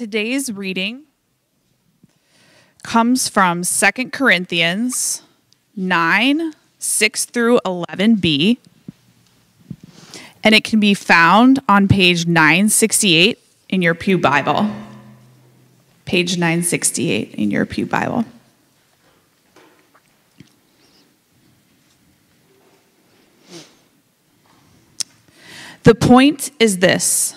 Today's reading comes from 2 Corinthians 9 6 through 11b, and it can be found on page 968 in your Pew Bible. Page 968 in your Pew Bible. The point is this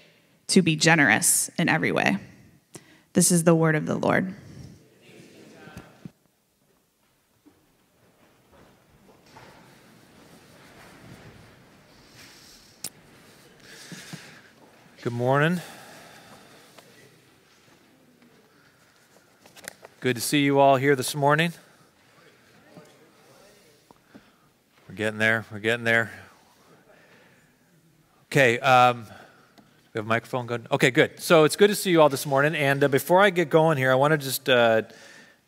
to be generous in every way. This is the word of the Lord. Good morning. Good to see you all here this morning. We're getting there. We're getting there. Okay. Um, we have a microphone good? Okay, good. So it's good to see you all this morning. And uh, before I get going here, I want to just uh,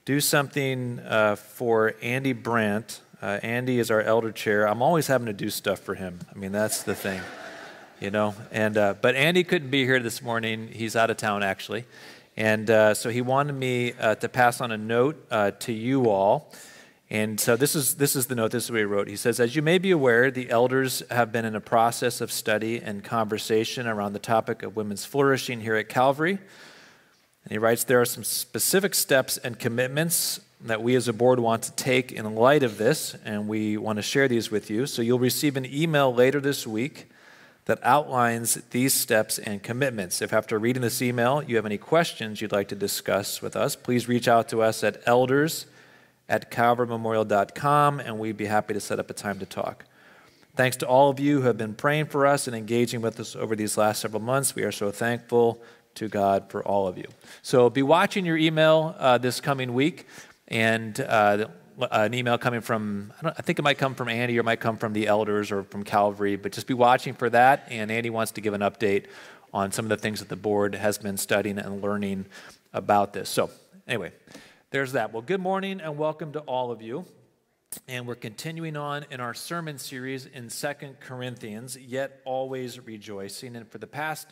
do something uh, for Andy Brandt. Uh, Andy is our elder chair. I'm always having to do stuff for him. I mean, that's the thing, you know. And uh, but Andy couldn't be here this morning. He's out of town actually, and uh, so he wanted me to pass on a note to you all. And so this is, this is the note, this is what he wrote. He says, As you may be aware, the elders have been in a process of study and conversation around the topic of women's flourishing here at Calvary. And he writes, There are some specific steps and commitments that we as a board want to take in light of this, and we want to share these with you. So you'll receive an email later this week that outlines these steps and commitments. If after reading this email you have any questions you'd like to discuss with us, please reach out to us at elders at calvarymemorial.com, and we'd be happy to set up a time to talk. Thanks to all of you who have been praying for us and engaging with us over these last several months. We are so thankful to God for all of you. So be watching your email uh, this coming week, and uh, an email coming from, I, I, think it might come from Andy or it might come from the elders or from Calvary, but just be watching for that. And Andy wants to give an update on some of the things that the board has been studying and learning about this. So, anyway there's that. Well, good morning and welcome to all of you. And we're continuing on in our sermon series in Second Corinthians, yet always rejoicing. And for the past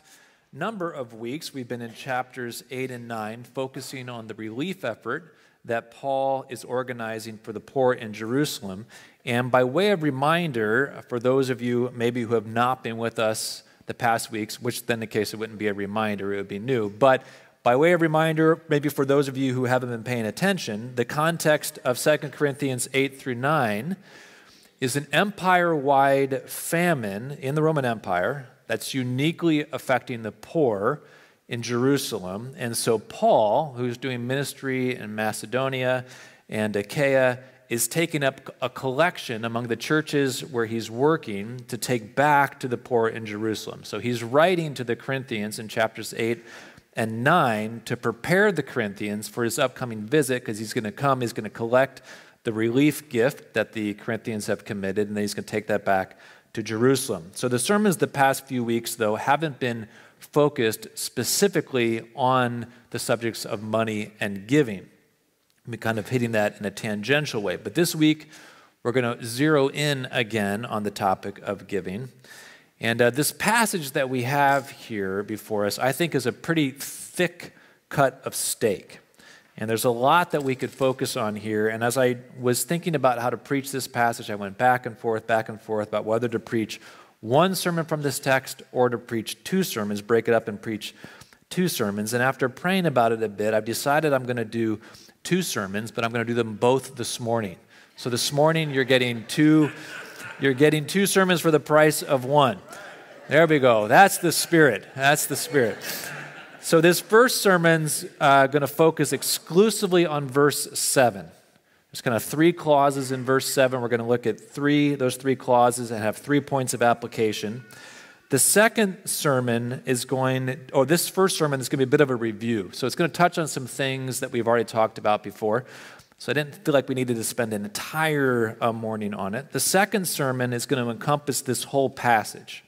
number of weeks, we've been in chapters 8 and 9, focusing on the relief effort that Paul is organizing for the poor in Jerusalem. And by way of reminder, for those of you maybe who have not been with us the past weeks, which then the case it wouldn't be a reminder, it would be new. But by way of reminder, maybe for those of you who haven't been paying attention, the context of 2 Corinthians 8 through 9 is an empire wide famine in the Roman Empire that's uniquely affecting the poor in Jerusalem. And so, Paul, who's doing ministry in Macedonia and Achaia, is taking up a collection among the churches where he's working to take back to the poor in Jerusalem. So, he's writing to the Corinthians in chapters 8 and 9 to prepare the Corinthians for his upcoming visit because he's going to come, he's going to collect the relief gift that the Corinthians have committed, and then he's going to take that back to Jerusalem. So the sermons the past few weeks, though, haven't been focused specifically on the subjects of money and giving. We're kind of hitting that in a tangential way. But this week, we're going to zero in again on the topic of giving. And uh, this passage that we have here before us, I think, is a pretty thick cut of steak. And there's a lot that we could focus on here. And as I was thinking about how to preach this passage, I went back and forth, back and forth about whether to preach one sermon from this text or to preach two sermons, break it up and preach two sermons. And after praying about it a bit, I've decided I'm going to do two sermons, but I'm going to do them both this morning. So this morning you're getting two you're getting two sermons for the price of one. There we go. That's the spirit. That's the spirit. So this first sermon's uh, going to focus exclusively on verse 7. There's kind of three clauses in verse 7. We're going to look at three those three clauses and have three points of application. The second sermon is going, or this first sermon is going to be a bit of a review. So it's going to touch on some things that we've already talked about before. So I didn't feel like we needed to spend an entire uh, morning on it. The second sermon is going to encompass this whole passage.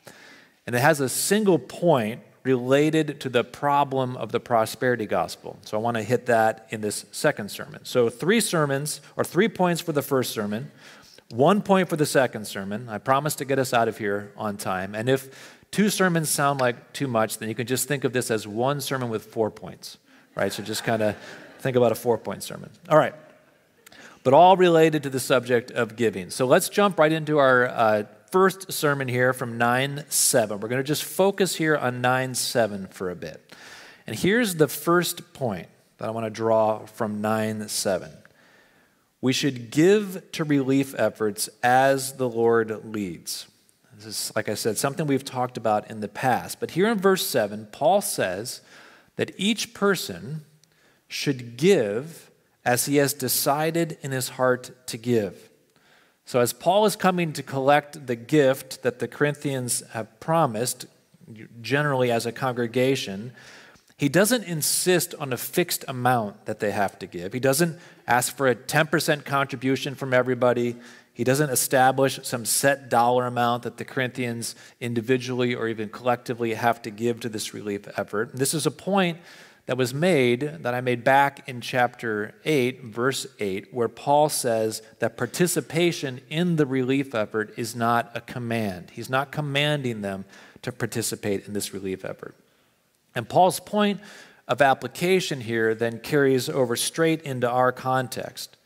And it has a single point related to the problem of the prosperity gospel. So I want to hit that in this second sermon. So three sermons, or three points for the first sermon, one point for the second sermon. I promise to get us out of here on time. And if two sermons sound like too much, then you can just think of this as one sermon with four points, right? So just kind of think about a four point sermon. All right. But all related to the subject of giving. So let's jump right into our uh, first sermon here from 9 7. We're going to just focus here on 9 7 for a bit. And here's the first point that I want to draw from 9 7. We should give to relief efforts as the Lord leads. This is, like I said, something we've talked about in the past. But here in verse 7, Paul says that each person should give as he has decided in his heart to give. So, as Paul is coming to collect the gift that the Corinthians have promised, generally as a congregation, he doesn't insist on a fixed amount that they have to give. He doesn't ask for a 10% contribution from everybody. He doesn't establish some set dollar amount that the Corinthians individually or even collectively have to give to this relief effort. This is a point that was made, that I made back in chapter 8, verse 8, where Paul says that participation in the relief effort is not a command. He's not commanding them to participate in this relief effort. And Paul's point of application here then carries over straight into our context.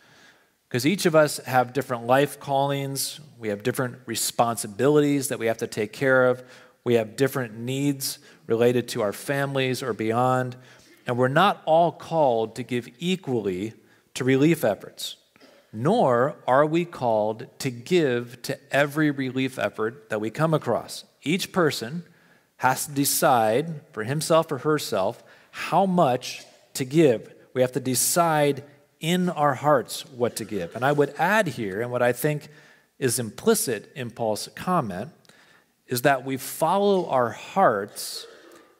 Because each of us have different life callings, we have different responsibilities that we have to take care of, we have different needs related to our families or beyond, and we're not all called to give equally to relief efforts, nor are we called to give to every relief effort that we come across. Each person has to decide for himself or herself how much to give. We have to decide in our hearts what to give. And I would add here, and what I think is implicit in Paul's comment, is that we follow our hearts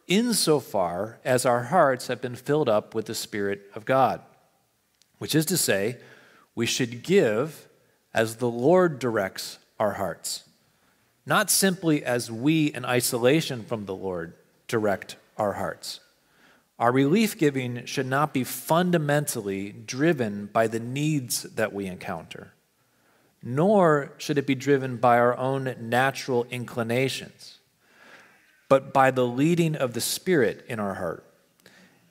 insofar as our hearts have been filled up with the Spirit of God, which is to say, we should give as the Lord directs our hearts not simply as we, in isolation from the Lord, direct our hearts. Our relief giving should not be fundamentally driven by the needs that we encounter, nor should it be driven by our own natural inclinations, but by the leading of the Spirit in our heart.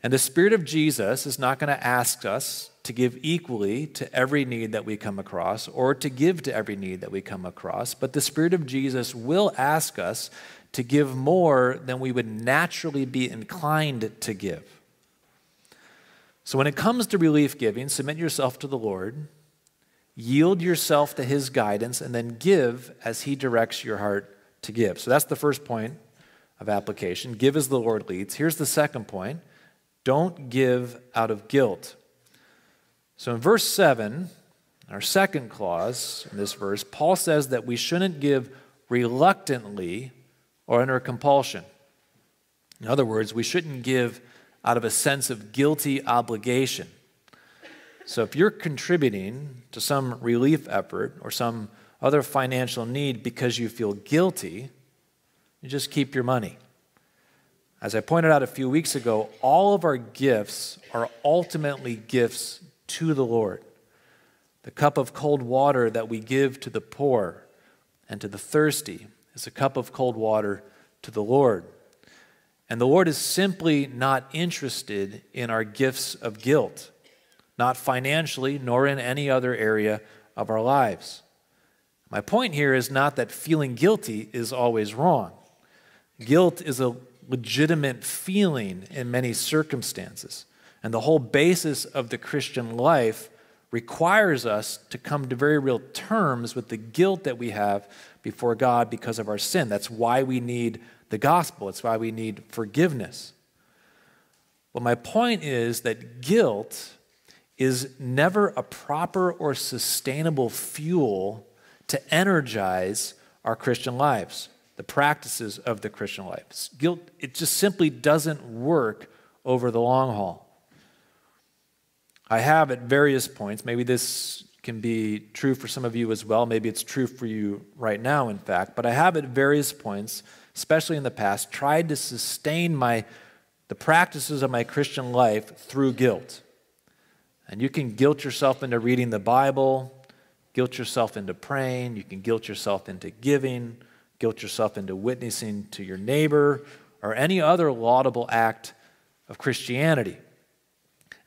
And the Spirit of Jesus is not going to ask us to give equally to every need that we come across or to give to every need that we come across, but the Spirit of Jesus will ask us to give more than we would naturally be inclined to give. So when it comes to relief giving, submit yourself to the Lord, yield yourself to His guidance, and then give as He directs your heart to give. So that's the first point of application. Give as the Lord leads. Here's the second point don't give out of guilt. So in verse 7, our second clause in this verse, Paul says that we shouldn't give reluctantly or under compulsion. In other words, we shouldn't give out of a sense of guilty obligation. So if you're contributing to some relief effort or some other financial need because you feel guilty, you just keep your money. As I pointed out a few weeks ago, all of our gifts are ultimately gifts to the Lord. The cup of cold water that we give to the poor and to the thirsty is a cup of cold water to the Lord. And the Lord is simply not interested in our gifts of guilt, not financially, nor in any other area of our lives. My point here is not that feeling guilty is always wrong. Guilt is a legitimate feeling in many circumstances. And the whole basis of the Christian life requires us to come to very real terms with the guilt that we have before God because of our sin. That's why we need the gospel, it's why we need forgiveness. But my point is that guilt is never a proper or sustainable fuel to energize our Christian lives, the practices of the Christian life. Guilt, it just simply doesn't work over the long haul. I have at various points, maybe this can be true for some of you as well, maybe it's true for you right now, in fact, but I have at various points, especially in the past, tried to sustain my, the practices of my Christian life through guilt. And you can guilt yourself into reading the Bible, guilt yourself into praying, you can guilt yourself into giving, guilt yourself into witnessing to your neighbor, or any other laudable act of Christianity.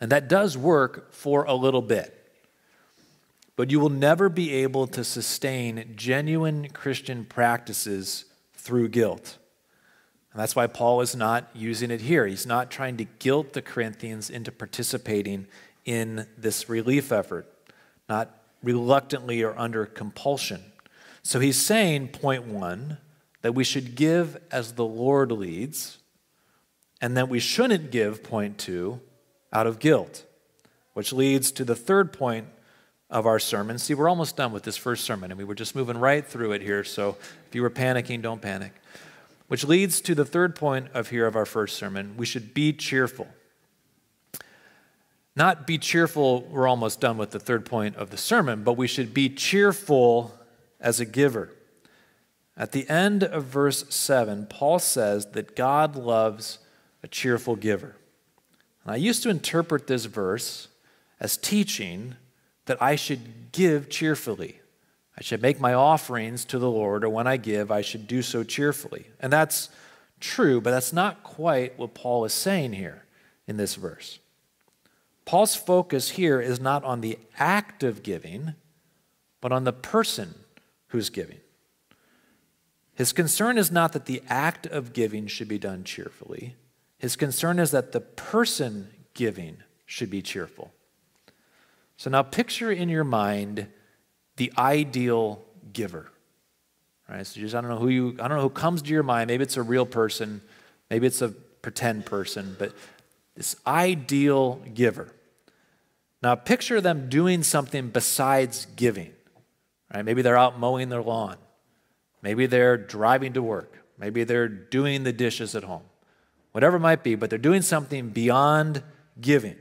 And that does work for a little bit. But you will never be able to sustain genuine Christian practices through guilt. And that's why Paul is not using it here. He's not trying to guilt the Corinthians into participating in this relief effort, not reluctantly or under compulsion. So he's saying, point one, that we should give as the Lord leads, and that we shouldn't give, point two, out of guilt, which leads to the third point of our sermon. See, we're almost done with this first sermon, and we were just moving right through it here. So if you were panicking, don't panic. Which leads to the third point of here of our first sermon. We should be cheerful. Not be cheerful, we're almost done with the third point of the sermon, but we should be cheerful as a giver. At the end of verse 7, Paul says that God loves a cheerful giver. And I used to interpret this verse as teaching that I should give cheerfully. I should make my offerings to the Lord, or when I give, I should do so cheerfully. And that's true, but that's not quite what Paul is saying here in this verse. Paul's focus here is not on the act of giving, but on the person who's giving. His concern is not that the act of giving should be done cheerfully, his concern is that the person giving should be cheerful. So now picture in your mind the ideal giver. Right? So just I don't know who you I don't know who comes to your mind. Maybe it's a real person, maybe it's a pretend person, but this ideal giver. Now picture them doing something besides giving. Right? Maybe they're out mowing their lawn. Maybe they're driving to work. Maybe they're doing the dishes at home whatever it might be, but they're doing something beyond giving.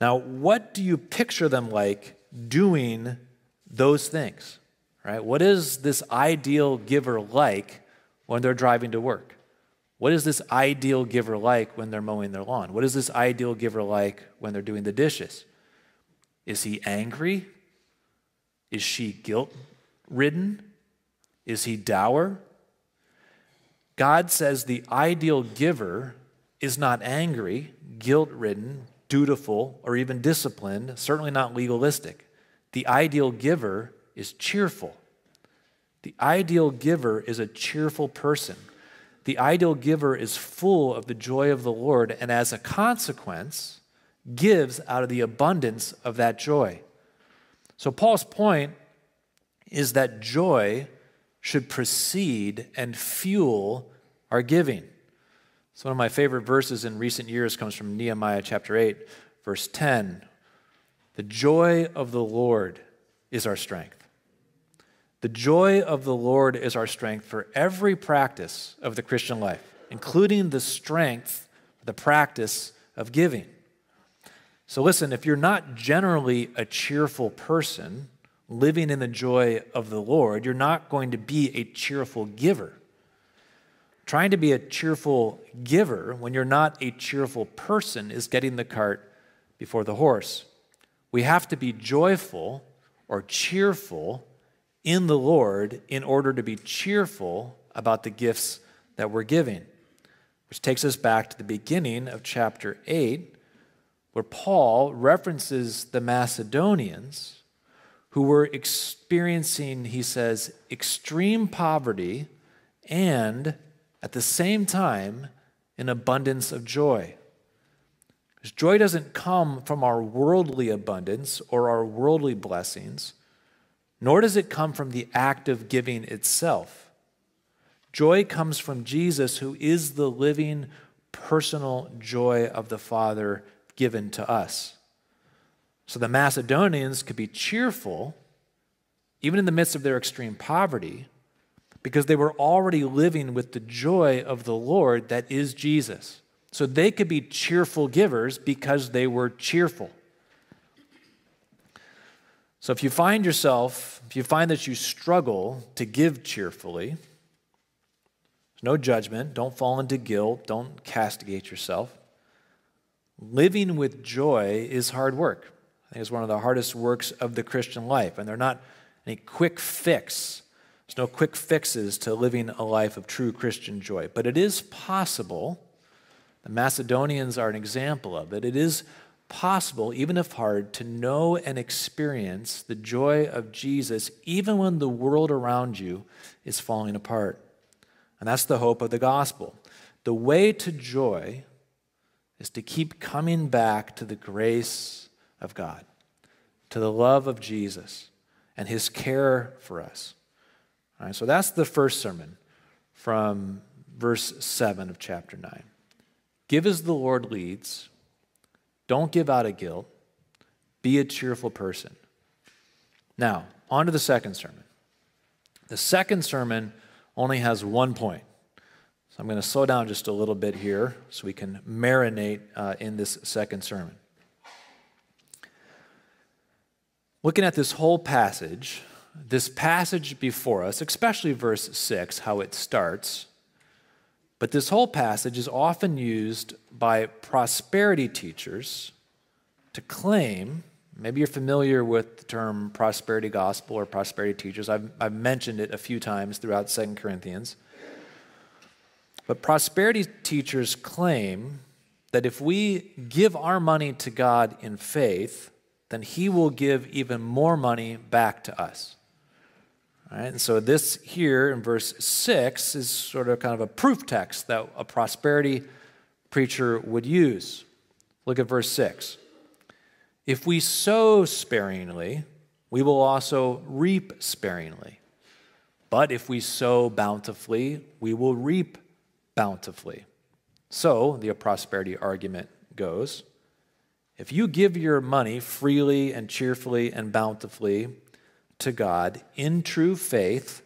Now, what do you picture them like doing those things? Right? What is this ideal giver like when they're driving to work? What is this ideal giver like when they're mowing their lawn? What is this ideal giver like when they're doing the dishes? Is he angry? Is she guilt ridden? Is he dour? God says the ideal giver is not angry, guilt ridden, dutiful, or even disciplined, certainly not legalistic. The ideal giver is cheerful. The ideal giver is a cheerful person. The ideal giver is full of the joy of the Lord, and as a consequence, gives out of the abundance of that joy. So, Paul's point is that joy should precede and fuel our giving. So, one of my favorite verses in recent years comes from Nehemiah chapter 8, verse 10. The joy of the Lord is our strength. The joy of the Lord is our strength for every practice of the Christian life, including the strength, the practice of giving. So, listen, if you're not generally a cheerful person, living in the joy of the Lord, you're not going to be a cheerful giver. Trying to be a cheerful giver when you're not a cheerful person is getting the cart before the horse. We have to be joyful or cheerful in the Lord in order to be cheerful about the gifts that we're giving. Which takes us back to the beginning of chapter 8, where Paul references the Macedonians who were experiencing, he says, extreme poverty and at the same time an abundance of joy. Because joy doesn't come from our worldly abundance or our worldly blessings, nor does it come from the act of giving itself. Joy comes from Jesus, who is the living, personal joy of the Father given to us. So the Macedonians could be cheerful, even in the midst of their extreme poverty, because they were already living with the joy of the Lord that is Jesus. So they could be cheerful givers because they were cheerful. So if you find yourself, if you find that you struggle to give cheerfully, no judgment, don't fall into guilt, don't castigate yourself. Living with joy is hard work. I think it's one of the hardest works of the Christian life, and they're not any quick fix. There's no quick fixes to living a life of true Christian joy. But it is possible, the Macedonians are an example of it. It is possible, even if hard, to know and experience the joy of Jesus even when the world around you is falling apart. And that's the hope of the gospel. The way to joy is to keep coming back to the grace of God, to the love of Jesus and his care for us. All right, so that's the first sermon from verse 7 of chapter 9. Give as the Lord leads, don't give out of guilt, be a cheerful person. Now, on to the second sermon. The second sermon only has one point. So I'm going to slow down just a little bit here so we can marinate uh, in this second sermon. Looking at this whole passage, this passage before us, especially verse 6, how it starts, but this whole passage is often used by prosperity teachers to claim, maybe you're familiar with the term prosperity gospel or prosperity teachers. I've, I've mentioned it a few times throughout Second Corinthians. But prosperity teachers claim that if we give our money to God in faith, then He will give even more money back to us. All right, and so this here in verse 6 is sort of kind of a proof text that a prosperity preacher would use. Look at verse 6. If we sow sparingly, we will also reap sparingly. But if we sow bountifully, we will reap bountifully. So, the prosperity argument goes if you give your money freely and cheerfully and bountifully to God in true faith,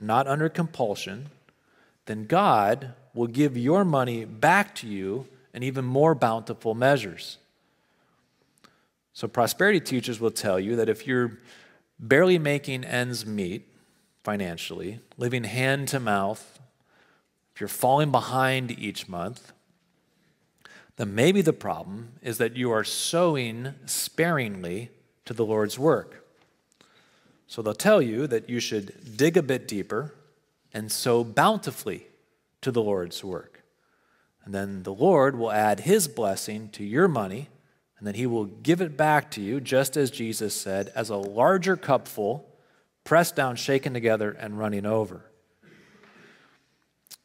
not under compulsion, then God will give your money back to you in even more bountiful measures. So, prosperity teachers will tell you that if you're barely making ends meet financially, living hand to mouth, if you're falling behind each month, then maybe the problem is that you are sowing sparingly to the Lord's work. So they'll tell you that you should dig a bit deeper and sow bountifully to the Lord's work. And then the Lord will add his blessing to your money, and then he will give it back to you, just as Jesus said, as a larger cupful, pressed down, shaken together, and running over.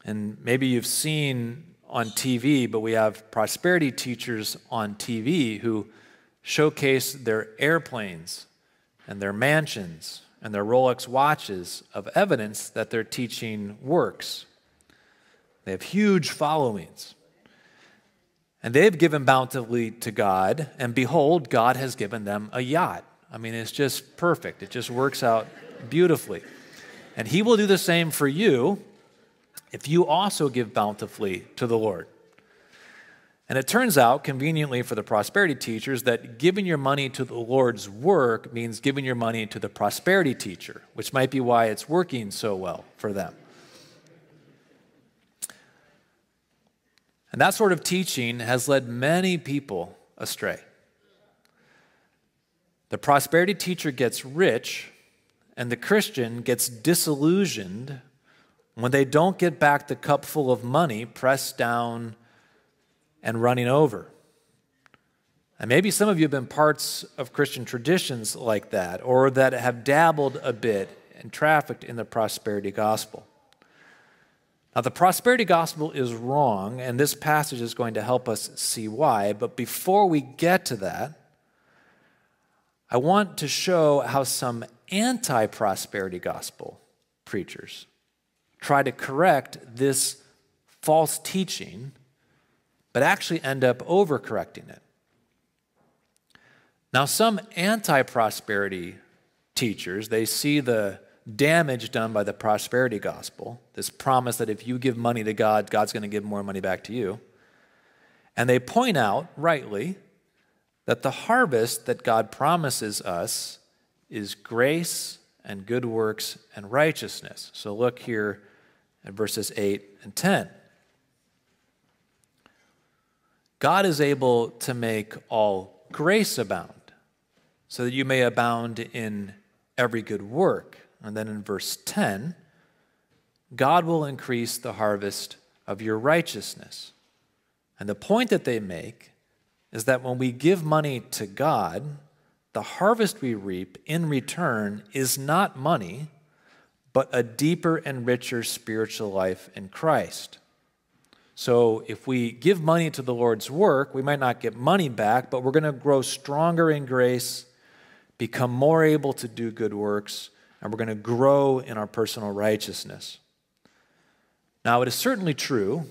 And maybe you've seen on TV, but we have prosperity teachers on TV who showcase their airplanes and their mansions and their Rolex watches of evidence that their teaching works. They have huge followings. And they've given bountifully to God, and behold, God has given them a yacht. I mean, it's just perfect. It just works out beautifully. And He will do the same for you if you also give bountifully to the Lord. And it turns out, conveniently for the prosperity teachers, that giving your money to the Lord's work means giving your money to the prosperity teacher, which might be why it's working so well for them. And that sort of teaching has led many people astray. The prosperity teacher gets rich, and the Christian gets disillusioned when they don't get back the cup full of money pressed down and running over. And maybe some of you have been parts of Christian traditions like that, or that have dabbled a bit and trafficked in the prosperity gospel. Now, the prosperity gospel is wrong, and this passage is going to help us see why. But before we get to that, I want to show how some anti prosperity gospel preachers try to correct this false teaching, but actually end up overcorrecting it. Now, some anti prosperity teachers, they see the damage done by the prosperity gospel, this promise that if you give money to God, God's going to give more money back to you. And they point out, rightly, that the harvest that God promises us is grace and good works and righteousness. So look here at verses 8 and 10. God is able to make all grace abound, so that you may abound in every good work. And then in verse 10, God will increase the harvest of your righteousness. And the point that they make is that when we give money to God, the harvest we reap in return is not money, but a deeper and richer spiritual life in Christ. So if we give money to the Lord's work, we might not get money back, but we're going to grow stronger in grace, become more able to do good works, and we're going to grow in our personal righteousness. Now, it is certainly true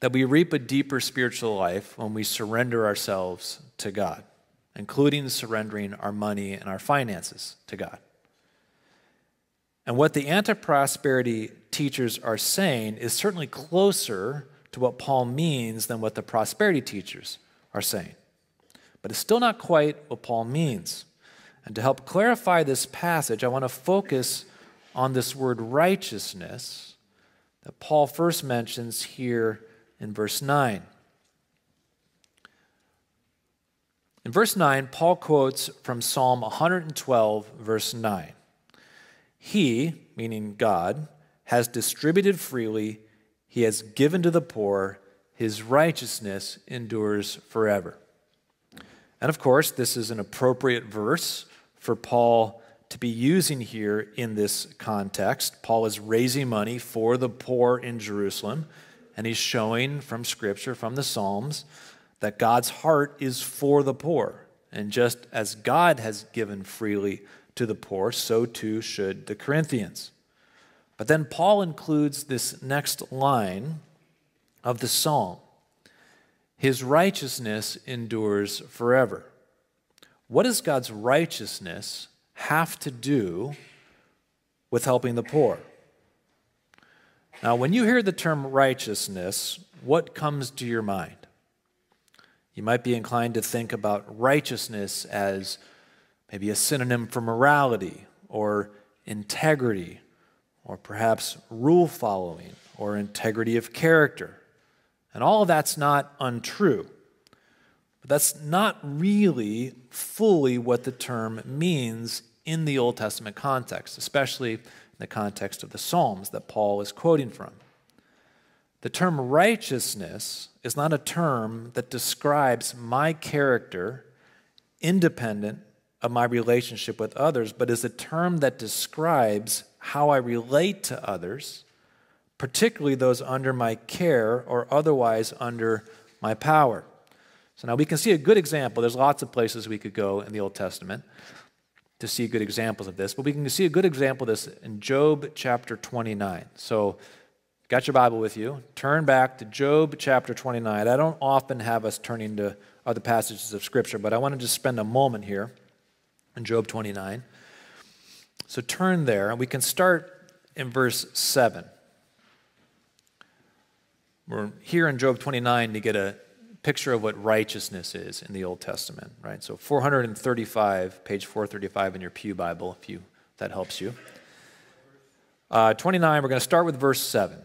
that we reap a deeper spiritual life when we surrender ourselves to God, including surrendering our money and our finances to God. And what the anti prosperity teachers are saying is certainly closer to what Paul means than what the prosperity teachers are saying. But it's still not quite what Paul means. And to help clarify this passage, I want to focus on this word righteousness that Paul first mentions here in verse 9. In verse 9, Paul quotes from Psalm 112, verse 9. He, meaning God, has distributed freely, he has given to the poor, his righteousness endures forever. And of course, this is an appropriate verse for Paul to be using here in this context. Paul is raising money for the poor in Jerusalem and he's showing from Scripture, from the Psalms, that God's heart is for the poor. And just as God has given freely to the poor, so too should the Corinthians. But then Paul includes this next line of the psalm His righteousness endures forever. What does God's righteousness have to do with helping the poor? Now, when you hear the term righteousness, what comes to your mind? You might be inclined to think about righteousness as maybe a synonym for morality or integrity or perhaps rule following or integrity of character. And all of that's not untrue. But that's not really fully what the term means in the Old Testament context, especially in the context of the Psalms that Paul is quoting from. The term righteousness is not a term that describes my character independent of my relationship with others, but is a term that describes how I relate to others, particularly those under my care or otherwise under my power. So now we can see a good example. There's lots of places we could go in the Old Testament to see good examples of this. But we can see a good example of this in Job chapter 29. So, got your Bible with you. Turn back to Job chapter 29. I don't often have us turning to other passages of Scripture, but I want to just spend a moment here in Job 29. So, turn there, and we can start in verse 7. We're here in Job 29 to get a picture of what righteousness is in the Old Testament, right? So 435, page 435 in your Pew Bible, if you that helps you. Uh, 29, we're going to start with verse 7.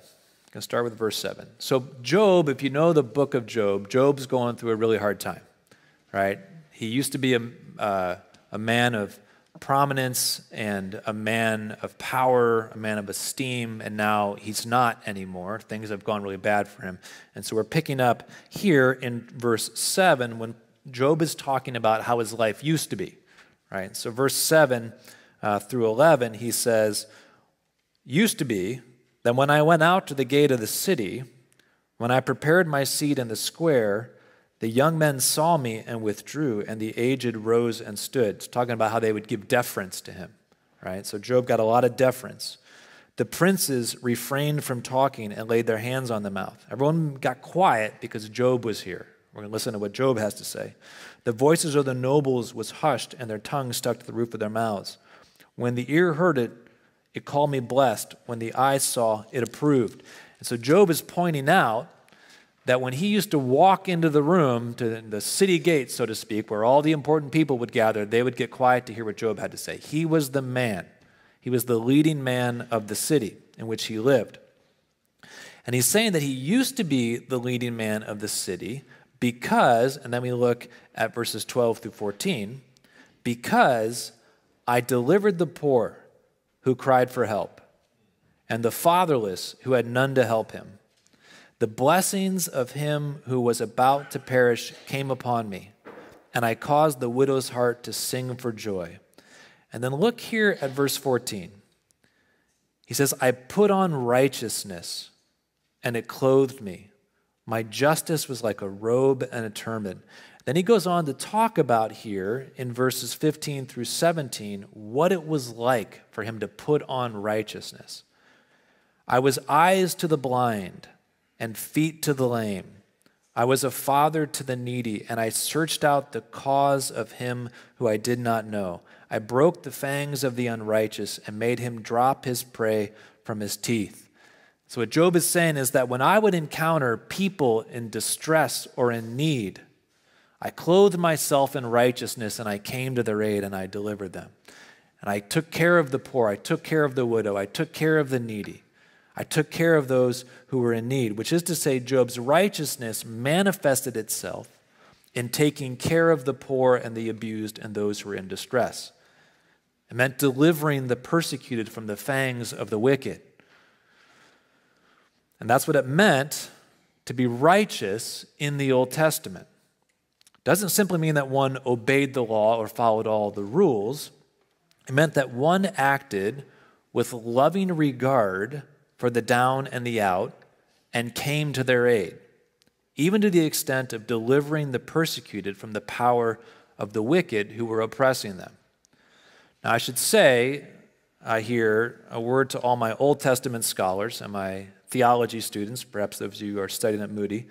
Going start with verse 7. So, Job, if you know the book of Job, Job's going through a really hard time, right? He used to be a, uh, a man of prominence and a man of power, a man of esteem, and now he's not anymore. Things have gone really bad for him. And so we're picking up here in verse 7 when Job is talking about how his life used to be, right? So, verse 7 uh, through 11, he says, Used to be Then when I went out to the gate of the city, when I prepared my seat in the square, the young men saw me and withdrew, and the aged rose and stood. It's talking about how they would give deference to him, right? So Job got a lot of deference. The princes refrained from talking and laid their hands on the mouth. Everyone got quiet because Job was here. We're going to listen to what Job has to say. The voices of the nobles was hushed, and their tongues stuck to the roof of their mouths. When the ear heard it, it called me blessed. When the eye saw, it approved. And so Job is pointing out that when he used to walk into the room, to the city gate, so to speak, where all the important people would gather, they would get quiet to hear what Job had to say. He was the man, he was the leading man of the city in which he lived. And he's saying that he used to be the leading man of the city because, and then we look at verses 12 through 14, because I delivered the poor who cried for help, and the fatherless who had none to help him. The blessings of him who was about to perish came upon me, and I caused the widow's heart to sing for joy. And then look here at verse 14. He says, I put on righteousness, and it clothed me. My justice was like a robe and a turban. Then he goes on to talk about here in verses 15 through 17 what it was like for him to put on righteousness. I was eyes to the blind and feet to the lame. I was a father to the needy, and I searched out the cause of him who I did not know. I broke the fangs of the unrighteous and made him drop his prey from his teeth. So, what Job is saying is that when I would encounter people in distress or in need, I clothed myself in righteousness and I came to their aid and I delivered them. And I took care of the poor, I took care of the widow, I took care of the needy. I took care of those who were in need, which is to say, Job's righteousness manifested itself in taking care of the poor and the abused and those who were in distress. It meant delivering the persecuted from the fangs of the wicked. And that's what it meant to be righteous in the Old Testament. Doesn't simply mean that one obeyed the law or followed all the rules. It meant that one acted with loving regard for the down and the out and came to their aid, even to the extent of delivering the persecuted from the power of the wicked who were oppressing them. Now, I should say I hear a word to all my Old Testament scholars and my theology students, perhaps those of you who are studying at Moody.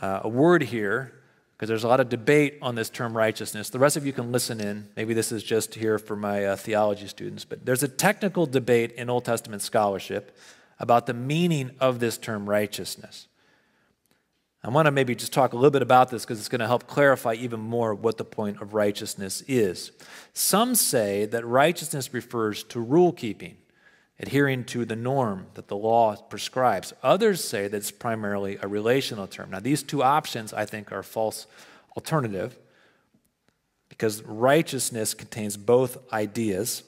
Uh, a word here, because there's a lot of debate on this term righteousness. The rest of you can listen in. Maybe this is just here for my uh, theology students, but there's a technical debate in Old Testament scholarship about the meaning of this term righteousness. I want to maybe just talk a little bit about this because it's going to help clarify even more what the point of righteousness is. Some say that righteousness refers to rule keeping, adhering to the norm that the law prescribes. Others say that it's primarily a relational term. Now, these two options, I think, are false alternative because righteousness contains both ideas.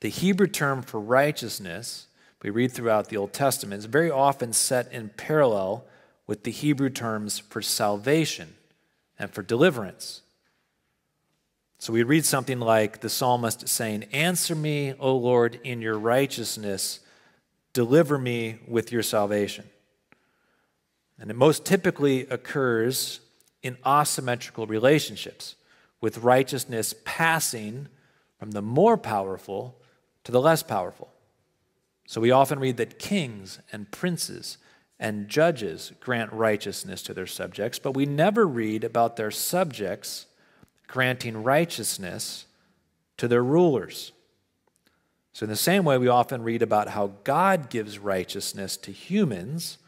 The Hebrew term for righteousness we read throughout the Old Testament is very often set in parallel with the Hebrew terms for salvation and for deliverance. So we read something like the psalmist saying, Answer me, O Lord, in your righteousness, deliver me with your salvation. And it most typically occurs in asymmetrical relationships, with righteousness passing from the more powerful to the less powerful. So we often read that kings and princes and judges grant righteousness to their subjects, but we never read about their subjects granting righteousness to their rulers. So, in the same way, we often read about how God gives righteousness to humans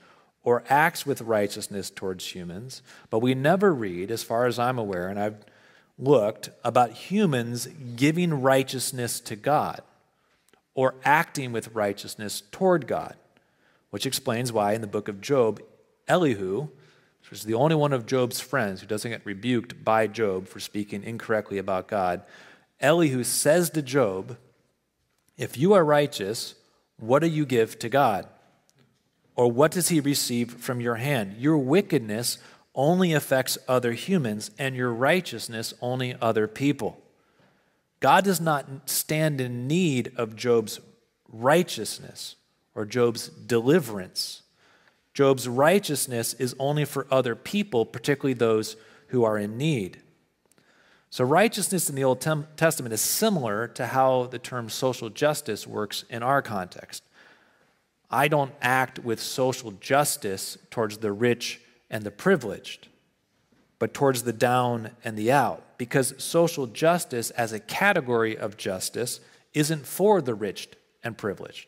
or acts with righteousness towards humans, but we never read, as far as I'm aware, and I've looked, about humans giving righteousness to God or acting with righteousness toward God, which explains why in the book of Job, Elihu, is the only one of Job's friends who doesn't get rebuked by Job for speaking incorrectly about God, Elihu says to Job, If you are righteous, what do you give to God? Or what does he receive from your hand? Your wickedness only affects other humans, and your righteousness only other people. God does not stand in need of Job's righteousness or Job's deliverance. Job's righteousness is only for other people, particularly those who are in need. So, righteousness in the Old Testament is similar to how the term social justice works in our context. I don't act with social justice towards the rich and the privileged, but towards the down and the out, because social justice as a category of justice isn't for the rich and privileged.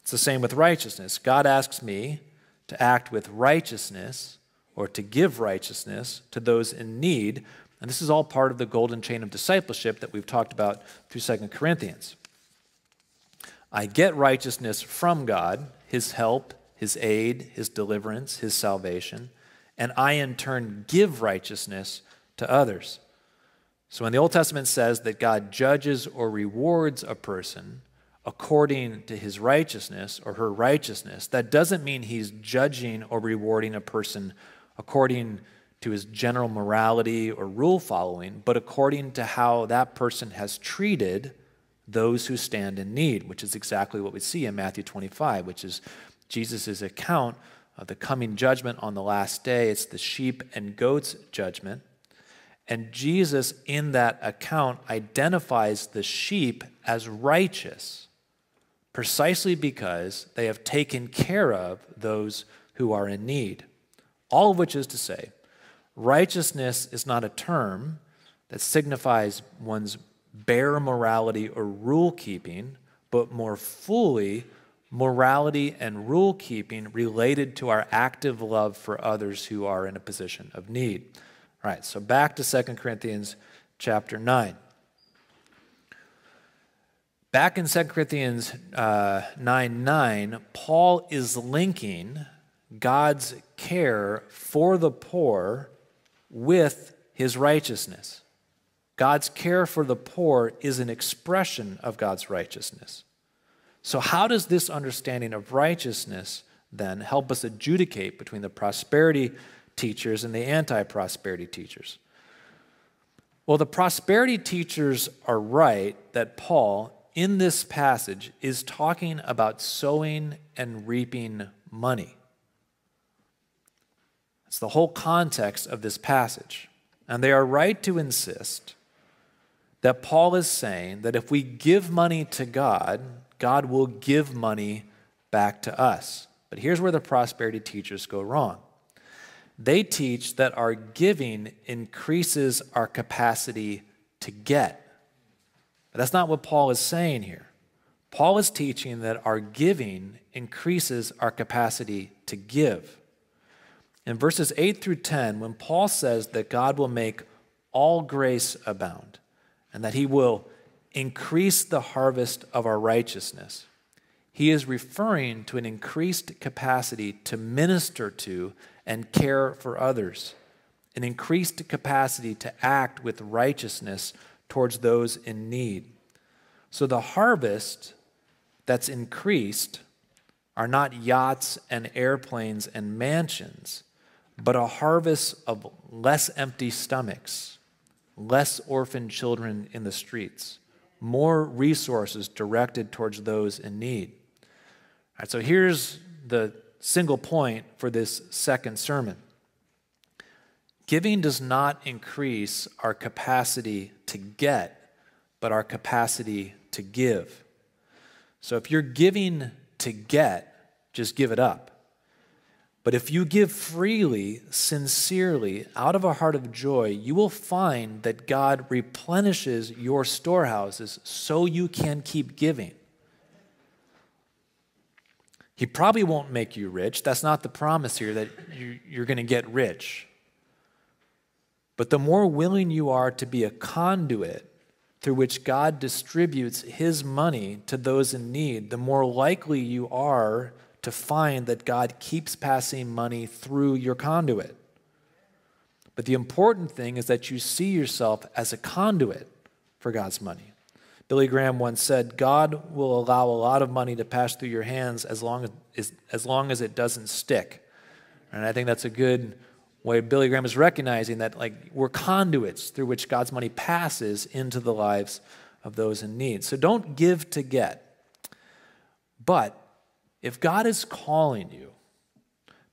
It's the same with righteousness. God asks me to act with righteousness or to give righteousness to those in need, and this is all part of the golden chain of discipleship that we've talked about through 2 Corinthians. I get righteousness from God, His help, His aid, His deliverance, His salvation, and I in turn give righteousness to others. So when the Old Testament says that God judges or rewards a person according to his righteousness or her righteousness, that doesn't mean he's judging or rewarding a person according to his general morality or rule following, but according to how that person has treated those who stand in need, which is exactly what we see in Matthew 25, which is Jesus' account of the coming judgment on the last day. It's the sheep and goats judgment. And Jesus, in that account, identifies the sheep as righteous precisely because they have taken care of those who are in need. All of which is to say, Righteousness is not a term that signifies one's bare morality or rule keeping, but more fully, morality and rule keeping related to our active love for others who are in a position of need. All right, so back to 2 Corinthians chapter 9. Back in 2 Corinthians uh, 9 9, Paul is linking God's care for the poor with his righteousness. God's care for the poor is an expression of God's righteousness. So, how does this understanding of righteousness then help us adjudicate between the prosperity teachers and the anti prosperity teachers? Well, the prosperity teachers are right that Paul, in this passage, is talking about sowing and reaping money. It's the whole context of this passage. And they are right to insist that Paul is saying that if we give money to God, God will give money back to us. But here's where the prosperity teachers go wrong they teach that our giving increases our capacity to get. But that's not what Paul is saying here. Paul is teaching that our giving increases our capacity to give. In verses 8 through 10, when Paul says that God will make all grace abound and that he will increase the harvest of our righteousness, he is referring to an increased capacity to minister to and care for others, an increased capacity to act with righteousness towards those in need. So the harvest that's increased are not yachts and airplanes and mansions but a harvest of less empty stomachs, less orphan children in the streets, more resources directed towards those in need. All right, so here's the single point for this second sermon giving does not increase our capacity to get, but our capacity to give. So if you're giving to get, just give it up. But if you give freely, sincerely, out of a heart of joy, you will find that God replenishes your storehouses so you can keep giving. He probably won't make you rich. That's not the promise here that you're going to get rich. But the more willing you are to be a conduit through which God distributes his money to those in need, the more likely you are to find that God keeps passing money through your conduit. But the important thing is that you see yourself as a conduit for God's money. Billy Graham once said, God will allow a lot of money to pass through your hands as long as, as, long as it doesn't stick. And I think that's a good way Billy Graham is recognizing that like we're conduits through which God's money passes into the lives of those in need. So don't give to get. But if God is calling you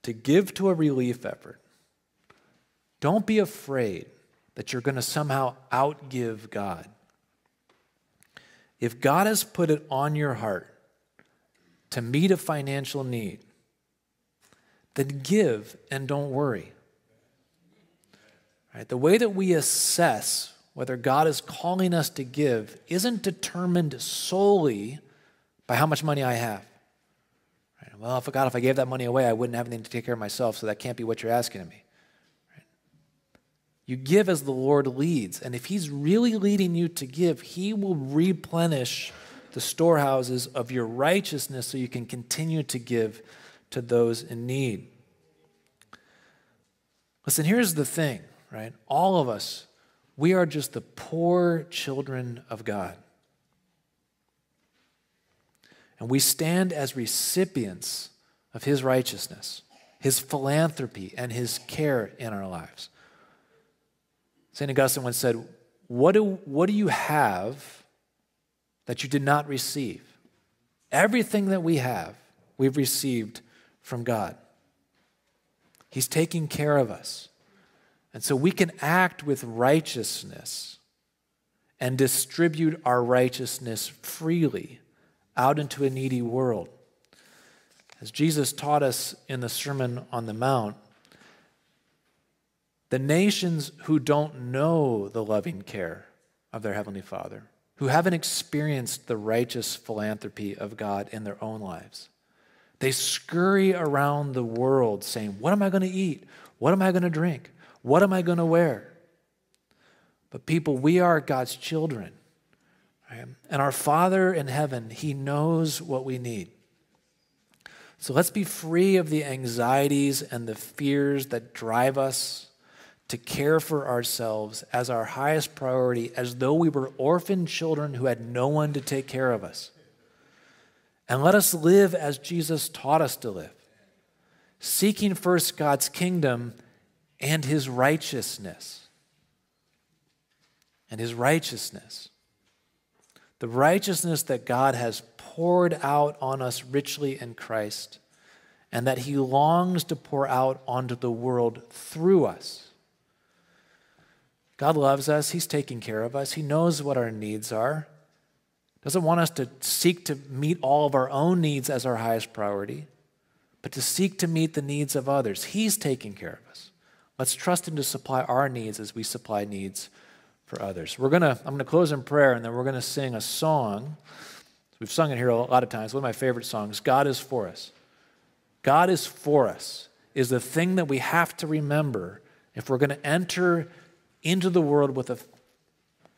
to give to a relief effort, don't be afraid that you're going to somehow outgive God. If God has put it on your heart to meet a financial need, then give and don't worry. Right? The way that we assess whether God is calling us to give isn't determined solely by how much money I have. Right? Well, if God, if I gave that money away, I wouldn't have anything to take care of myself, so that can't be what you're asking of me. You give as the Lord leads. And if He's really leading you to give, He will replenish the storehouses of your righteousness so you can continue to give to those in need. Listen, here's the thing, right? All of us, we are just the poor children of God. And we stand as recipients of His righteousness, His philanthropy, and His care in our lives. St. Augustine once said, what do, what do you have that you did not receive? Everything that we have, we've received from God. He's taking care of us. And so we can act with righteousness and distribute our righteousness freely out into a needy world. As Jesus taught us in the Sermon on the Mount, the nations who don't know the loving care of their Heavenly Father, who haven't experienced the righteous philanthropy of God in their own lives, they scurry around the world saying, What am I going to eat? What am I going to drink? What am I going to wear? But, people, we are God's children. Right? And our Father in heaven, He knows what we need. So let's be free of the anxieties and the fears that drive us to care for ourselves as our highest priority, as though we were orphan children who had no one to take care of us. And let us live as Jesus taught us to live, seeking first God's kingdom and his righteousness. And his righteousness. The righteousness that God has poured out on us richly in Christ, and that he longs to pour out onto the world through us. God loves us. He's taking care of us. He knows what our needs are. Doesn't want us to seek to meet all of our own needs as our highest priority, but to seek to meet the needs of others. He's taking care of. Let's trust Him to supply our needs as we supply needs for others. We're gonna, I'm going to close in prayer, and then we're going to sing a song. We've sung it here a lot of times. One of my favorite songs God is for us. God is for us is the thing that we have to remember if we're going to enter into the world with a,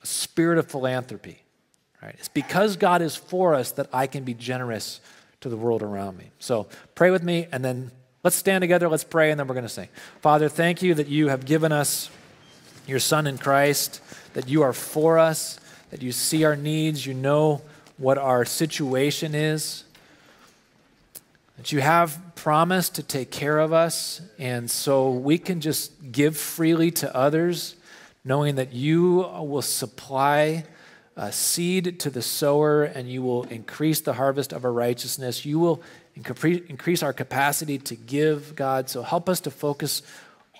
a spirit of philanthropy. Right? It's because God is for us that I can be generous to the world around me. So pray with me, and then let's stand together, let's pray, and then we're going to sing. Father, thank you that you have given us your Son in Christ, that you are for us, that you see our needs, you know what our situation is, that you have promised to take care of us, and so we can just give freely to others knowing that you will supply seed to the sower and you will increase the harvest of our righteousness. You will increase our capacity to give, God. So help us to focus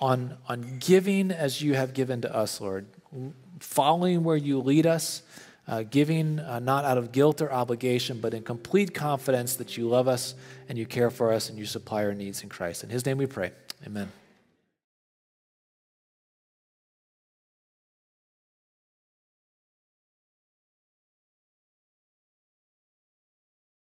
on, on giving as you have given to us, Lord, following where you lead us. Uh, giving uh, not out of guilt or obligation, but in complete confidence that you love us and you care for us and you supply our needs in Christ. In His name we pray. Amen.